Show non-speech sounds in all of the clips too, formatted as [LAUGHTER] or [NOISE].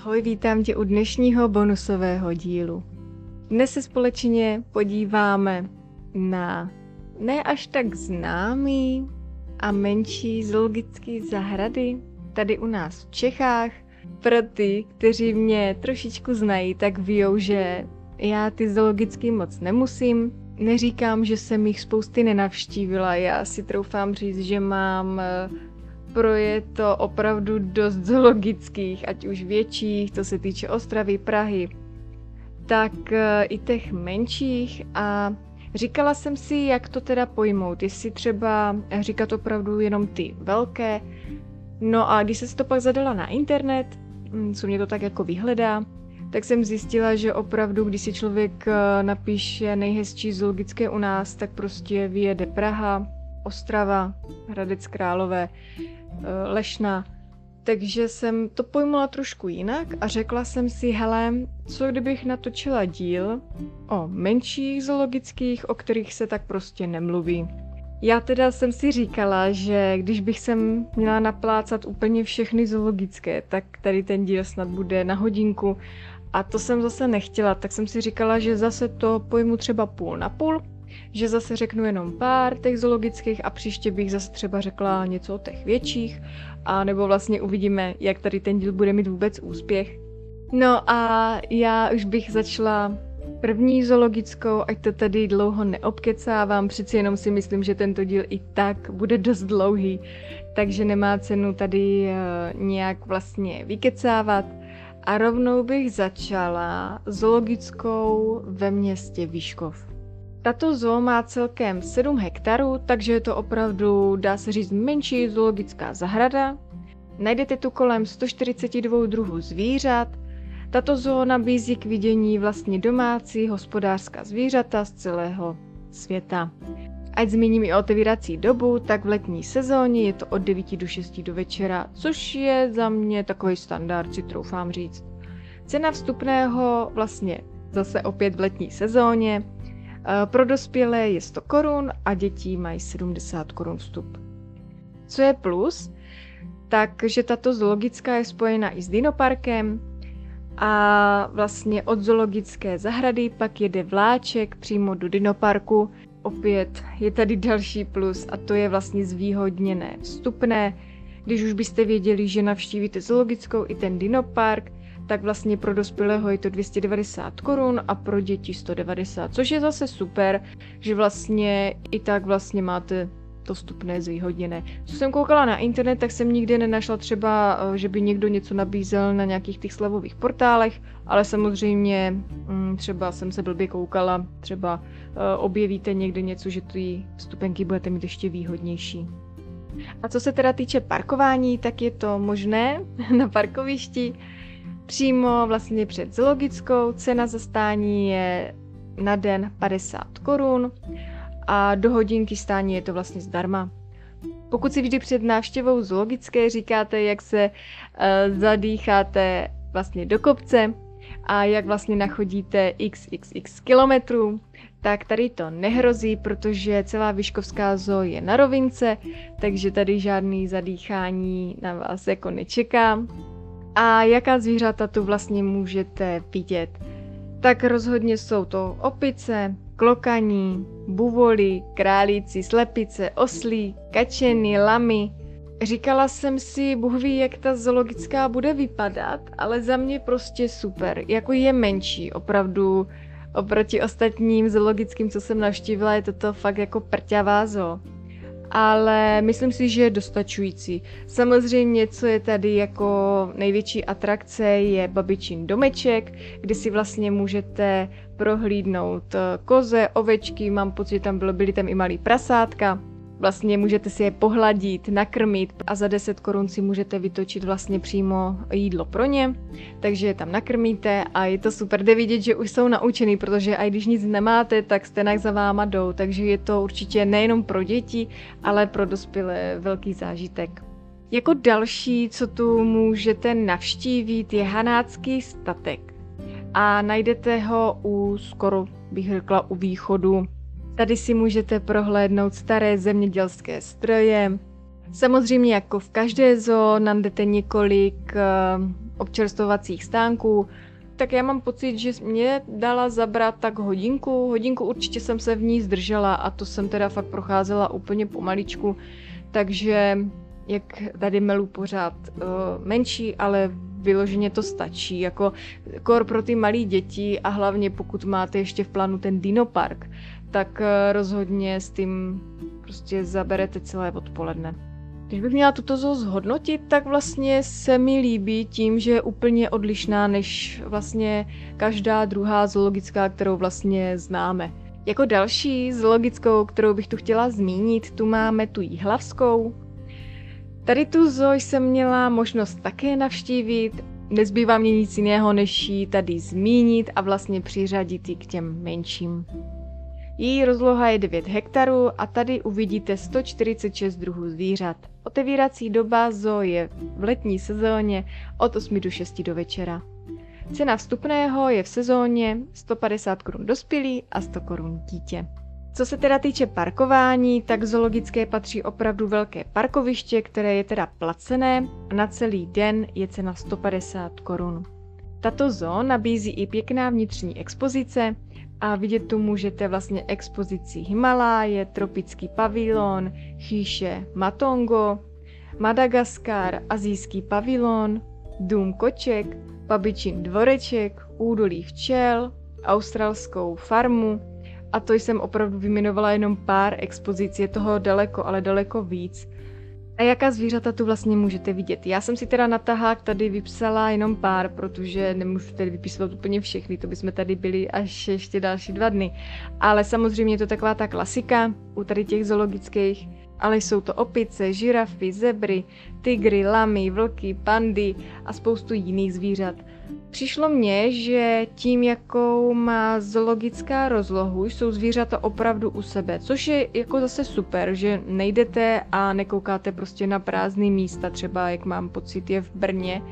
Ahoj, vítám tě u dnešního bonusového dílu. Dnes se společně podíváme na ne až tak známý a menší zoologické zahrady tady u nás v Čechách. Pro ty, kteří mě trošičku znají, tak víjou, že já ty zoologický moc nemusím. Neříkám, že jsem jich spousty nenavštívila, já si troufám říct, že mám eh, proje to opravdu dost zoologických, ať už větších, to se týče Ostravy, Prahy, tak eh, i těch menších. A říkala jsem si, jak to teda pojmout, jestli třeba říkat opravdu jenom ty velké, no a když se to pak zadala na internet, hm, co mě to tak jako vyhledá, tak jsem zjistila, že opravdu, když si člověk eh, napíše nejhezčí zoologické u nás, tak prostě vyjede Praha, Ostrava, Hradec Králové, Eh, lešna. Takže jsem to pojmula trošku jinak a řekla jsem si, hele, co kdybych natočila díl o menších zoologických, o kterých se tak prostě nemluví. Já teda jsem si říkala, že když bych sem měla naplácat úplně všechny zoologické, tak tady ten díl snad bude na hodinku. A to jsem zase nechtěla, tak jsem si říkala, že zase to pojmu třeba půl na půl že zase řeknu jenom pár těch zoologických a příště bych zase třeba řekla něco o těch větších, a nebo vlastně uvidíme, jak tady ten díl bude mít vůbec úspěch. No a já už bych začala první zoologickou, ať to tady dlouho neobkecávám, přeci jenom si myslím, že tento díl i tak bude dost dlouhý, takže nemá cenu tady uh, nějak vlastně vykecávat. A rovnou bych začala zoologickou ve městě Výškov. Tato zoo má celkem 7 hektarů, takže je to opravdu, dá se říct, menší zoologická zahrada. Najdete tu kolem 142 druhů zvířat. Tato zoo nabízí k vidění vlastně domácí hospodářská zvířata z celého světa. Ať zmíním i otevírací dobu, tak v letní sezóně je to od 9 do 6 do večera, což je za mě takový standard, si troufám říct. Cena vstupného vlastně zase opět v letní sezóně pro dospělé je 100 korun a dětí mají 70 korun vstup. Co je plus? Takže tato zoologická je spojena i s dinoparkem a vlastně od zoologické zahrady pak jede vláček přímo do dinoparku. Opět je tady další plus a to je vlastně zvýhodněné vstupné. Když už byste věděli, že navštívíte zoologickou i ten dinopark, tak vlastně pro dospělého je to 290 korun a pro děti 190, což je zase super, že vlastně i tak vlastně máte dostupné, zvýhodněné. Co jsem koukala na internet, tak jsem nikdy nenašla třeba, eh, že by někdo něco nabízel na nějakých těch slevových portálech, ale samozřejmě mm, třeba jsem se blbě koukala, třeba eh, objevíte někde něco, že ty vstupenky budete mít ještě výhodnější. A co se teda týče parkování, tak je to možné [LAUGHS] na parkovišti. Přímo vlastně před zoologickou cena zastání je na den 50 korun a do hodinky stání je to vlastně zdarma. Pokud si vždy před návštěvou zoologické říkáte, jak se uh, zadýcháte vlastně do kopce a jak vlastně nachodíte xxx kilometrů, tak tady to nehrozí, protože celá Vyškovská zoo je na rovince, takže tady žádný zadýchání na vás jako nečeká. A jaká zvířata tu vlastně můžete vidět? Tak rozhodně jsou to opice, klokaní, buvoli, králíci, slepice, oslí, kačeny, lamy. Říkala jsem si, Bůh ví, jak ta zoologická bude vypadat, ale za mě prostě super. Jako je menší, opravdu oproti ostatním zoologickým, co jsem navštívila, je toto fakt jako prťavá zoo ale myslím si, že je dostačující. Samozřejmě, co je tady jako největší atrakce, je babičin domeček, kde si vlastně můžete prohlídnout eh, koze, ovečky, mám pocit, že tam bylo, byly tam i malý prasátka, Vlastně můžete si je pohladit, nakrmit a za 10 korun si můžete vytočit vlastně přímo jídlo pro ně, takže je tam nakrmíte a je to super, jde vidět, že už jsou naučený, protože i když nic nemáte, tak stejnak za váma jdou, takže je to určitě nejenom pro děti, ale pro dospělé velký zážitek. Jako další, co tu můžete navštívit, je Hanácký statek. A najdete ho u skoro, bych řekla, u východu Tady si můžete prohlédnout staré zemědělské stroje, Samozřejmě jako v každé zoo najdete několik uh, občerstvovacích stánků, tak já mám pocit, že mě dala zabrat tak hodinku. Hodinku určitě jsem se v ní zdržela a to jsem teda fakt procházela úplně pomaličku. Takže jak tady melu pořád uh, menší, ale vyloženě to stačí. Jako kor pro ty malé děti a hlavně pokud máte ještě v plánu ten dinopark, tak uh, rozhodně s tím prostě zaberete celé odpoledne. Když bych měla tuto zoo zhodnotit, tak vlastně se mi líbí tím, že je úplně odlišná než vlastně každá druhá zoologická, kterou vlastně známe. Jako další zoologickou, kterou bych tu chtěla zmínit, tu máme tu jihlavskou. Tady tu zoo jsem měla možnost také navštívit. Nezbývá mě nic jiného, než ji tady zmínit a vlastně přiřadit ji k těm menším. Její rozloha je 9 hektarů a tady uvidíte 146 druhů zvířat. Otevírací doba zoo je v letní sezóně od 8 do 6 do večera. Cena vstupného je v sezóně 150 korun dospělý a 100 korun dítě. Co se teda týče parkování, tak zoologické patří opravdu velké parkoviště, které je teda placené a na celý den je cena 150 korun. Tato zoo nabízí i pěkná vnitřní expozice a vidět tu můžete vlastně expozici Himaláje, tropický pavilon, chýše Matongo, Madagaskar, azijský pavilon, dům koček, babičin dvoreček, údolí včel, australskou farmu, a to jsem opravdu vyminovala jenom pár expozic, je toho daleko, ale daleko víc. A jaká zvířata tu vlastně můžete vidět? Já jsem si teda na tahák tady vypsala jenom pár, protože nemůžu tady vypisovat úplně všechny, to bychom tady byli až ještě další dva dny. Ale samozřejmě je to taková ta klasika u tady těch zoologických, ale jsou to opice, žirafy, zebry, tygry, lamy, vlky, pandy a spoustu jiných zvířat. Přišlo mně, že tím, jakou má zoologická rozlohu, jsou zvířata opravdu u sebe, což je jako zase super, že nejdete a nekoukáte prostě na prázdné místa, třeba jak mám pocit je v Brně.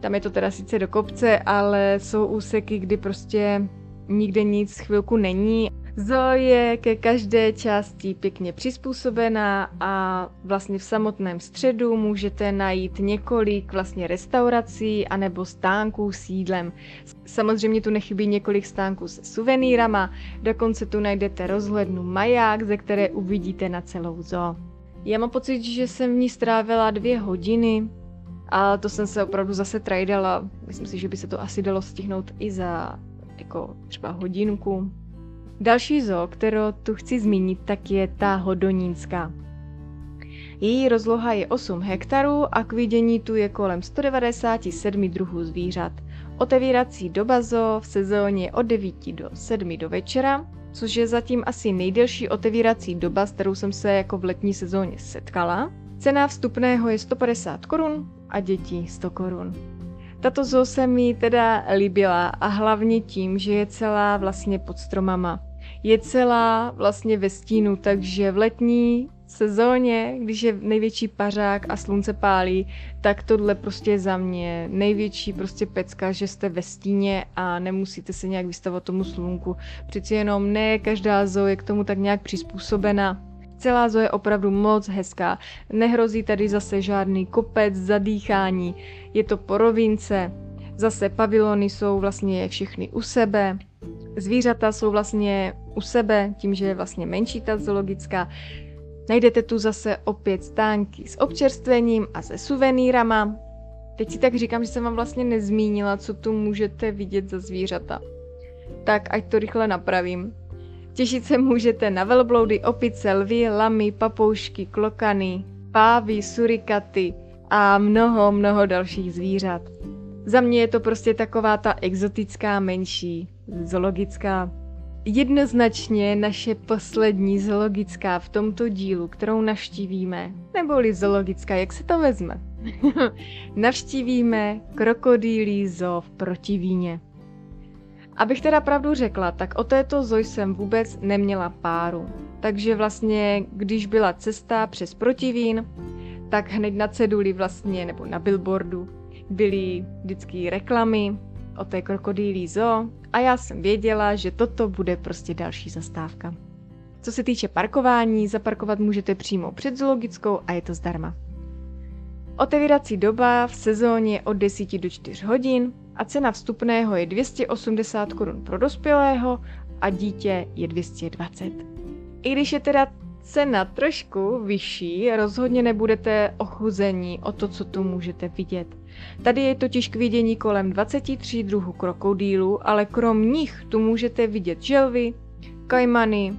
Tam je to teda sice do kopce, ale jsou úseky, kdy prostě nikde nic chvilku není Zoo je ke každé části pěkně přizpůsobená a vlastně v samotném středu můžete najít několik vlastně restaurací anebo stánků s jídlem. Samozřejmě tu nechybí několik stánků se suvenýrama, dokonce tu najdete rozhlednu maják, ze které uvidíte na celou zoo. Já mám pocit, že jsem v ní strávila dvě hodiny, a to jsem se opravdu zase trajdala. Myslím si, že by se to asi dalo stihnout i za jako třeba hodinku, Další zoo, kterou tu chci zmínit, tak je ta hodonínská. Její rozloha je 8 hektarů a k vidění tu je kolem 197 druhů zvířat. Otevírací doba zoo v sezóně od 9 do 7 do večera, což je zatím asi nejdelší otevírací doba, s kterou jsem se jako v letní sezóně setkala. Cena vstupného je 150 korun a děti 100 korun. Tato zoo se mi teda líbila a hlavně tím, že je celá vlastně pod stromama je celá vlastně ve stínu, takže v letní sezóně, když je největší pařák a slunce pálí, tak tohle prostě je za mě největší prostě pecka, že jste ve stíně a nemusíte se nějak vystavovat tomu slunku. Přeci jenom ne každá zoo je k tomu tak nějak přizpůsobena. Celá zoo je opravdu moc hezká. Nehrozí tady zase žádný kopec, zadýchání. Je to po rovince. Zase pavilony jsou vlastně všechny u sebe. Zvířata jsou vlastně u sebe, tím, že je vlastně menší ta zoologická. Najdete tu zase opět stánky s občerstvením a se suvenýrama. Teď si tak říkám, že jsem vám vlastně nezmínila, co tu můžete vidět za zvířata. Tak ať to rychle napravím. Těšit se můžete na velbloudy, opice, lvy, lamy, papoušky, klokany, pávy, surikaty a mnoho, mnoho dalších zvířat. Za mě je to prostě taková ta exotická menší zoologická. Jednoznačně naše poslední zoologická v tomto dílu, kterou navštívíme, neboli zoologická, jak se to vezme, [LAUGHS] navštívíme krokodýlí zoo v Protivíně. Abych teda pravdu řekla, tak o této zoo jsem vůbec neměla páru. Takže vlastně, když byla cesta přes Protivín, tak hned na ceduli vlastně, nebo na billboardu, byly vždycky reklamy o té krokodýlí zoo a já jsem věděla, že toto bude prostě další zastávka. Co se týče parkování, zaparkovat můžete přímo před zoologickou a je to zdarma. Otevírací doba v sezóně je od 10 do 4 hodin a cena vstupného je 280 korun pro dospělého a dítě je 220. I když je teda cena trošku vyšší, rozhodně nebudete ochuzení o to, co tu můžete vidět. Tady je totiž k vidění kolem 23 druhů krokodýlů, ale krom nich tu můžete vidět želvy, kajmany,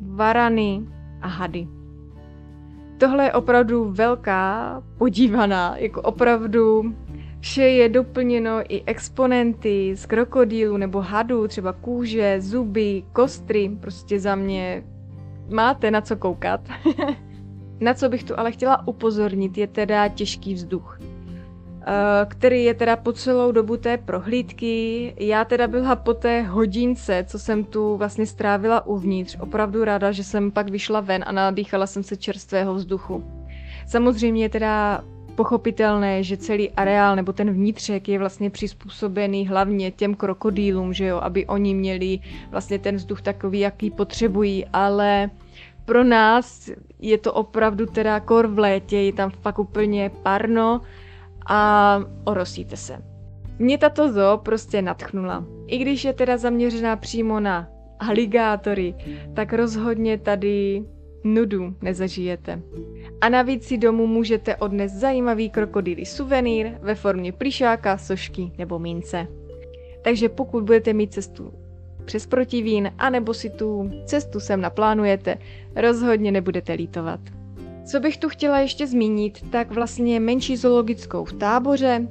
varany a hady. Tohle je opravdu velká podívaná, jako opravdu Vše je doplněno i exponenty z krokodýlu nebo hadů, třeba kůže, zuby, kostry, prostě za mě máte na co koukat. [LAUGHS] na co bych tu ale chtěla upozornit je teda těžký vzduch. Eh, který je teda po celou dobu té prohlídky. Já teda byla po té hodince, co jsem tu vlastně strávila uvnitř, opravdu ráda, že jsem pak vyšla ven a nadýchala jsem se čerstvého vzduchu. Samozřejmě teda pochopitelné, že celý areál nebo ten vnitřek je vlastně přizpůsobený hlavně těm krokodýlům, že jo, aby oni měli vlastně ten vzduch takový, jaký potřebují, ale pro nás je to opravdu teda kor v létě, je tam fakt úplně parno, a orosíte se. Mě tato zoo prostě natchnula. I když je teda zaměřená přímo na aligátory, tak rozhodně tady nudu nezažijete. A navíc si domů můžete odnést zajímavý krokodýlý suvenýr ve formě plišáka, sošky nebo mince. Takže pokud budete mít cestu přes protivín, anebo si tu cestu sem naplánujete, rozhodně nebudete lítovat. Co bych tu chtěla ještě zmínit, tak vlastně menší zoologickou v táboře,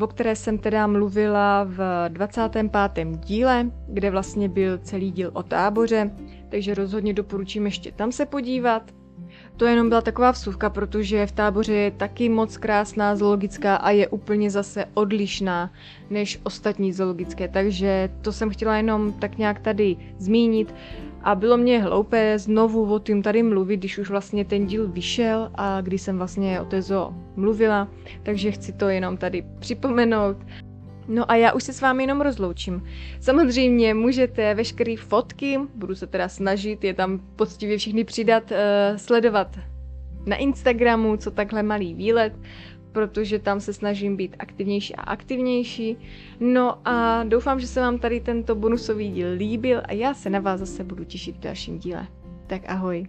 o které jsem teda mluvila v 25. díle, kde vlastně byl celý díl o táboře, takže rozhodně doporučím ještě tam se podívat. To jenom byla taková vsuvka, protože v táboře je taky moc krásná zoologická a je úplně zase odlišná než ostatní zoologické, takže to jsem chtěla jenom tak nějak tady zmínit. A bylo mě hloupé znovu o tím tady mluvit, když už vlastně ten díl vyšel a když jsem vlastně o té zoo mluvila, takže chci to jenom tady připomenout. No a já už se s vámi jenom rozloučím. Samozřejmě můžete veškeré fotky, budu se teda snažit je tam poctivě všechny přidat, uh, sledovat na Instagramu, co takhle malý výlet protože tam se snažím být aktivnější a aktivnější. No a doufám, že se vám tady tento bonusový díl líbil a já se na vás zase budu těšit v dalším díle. Tak ahoj.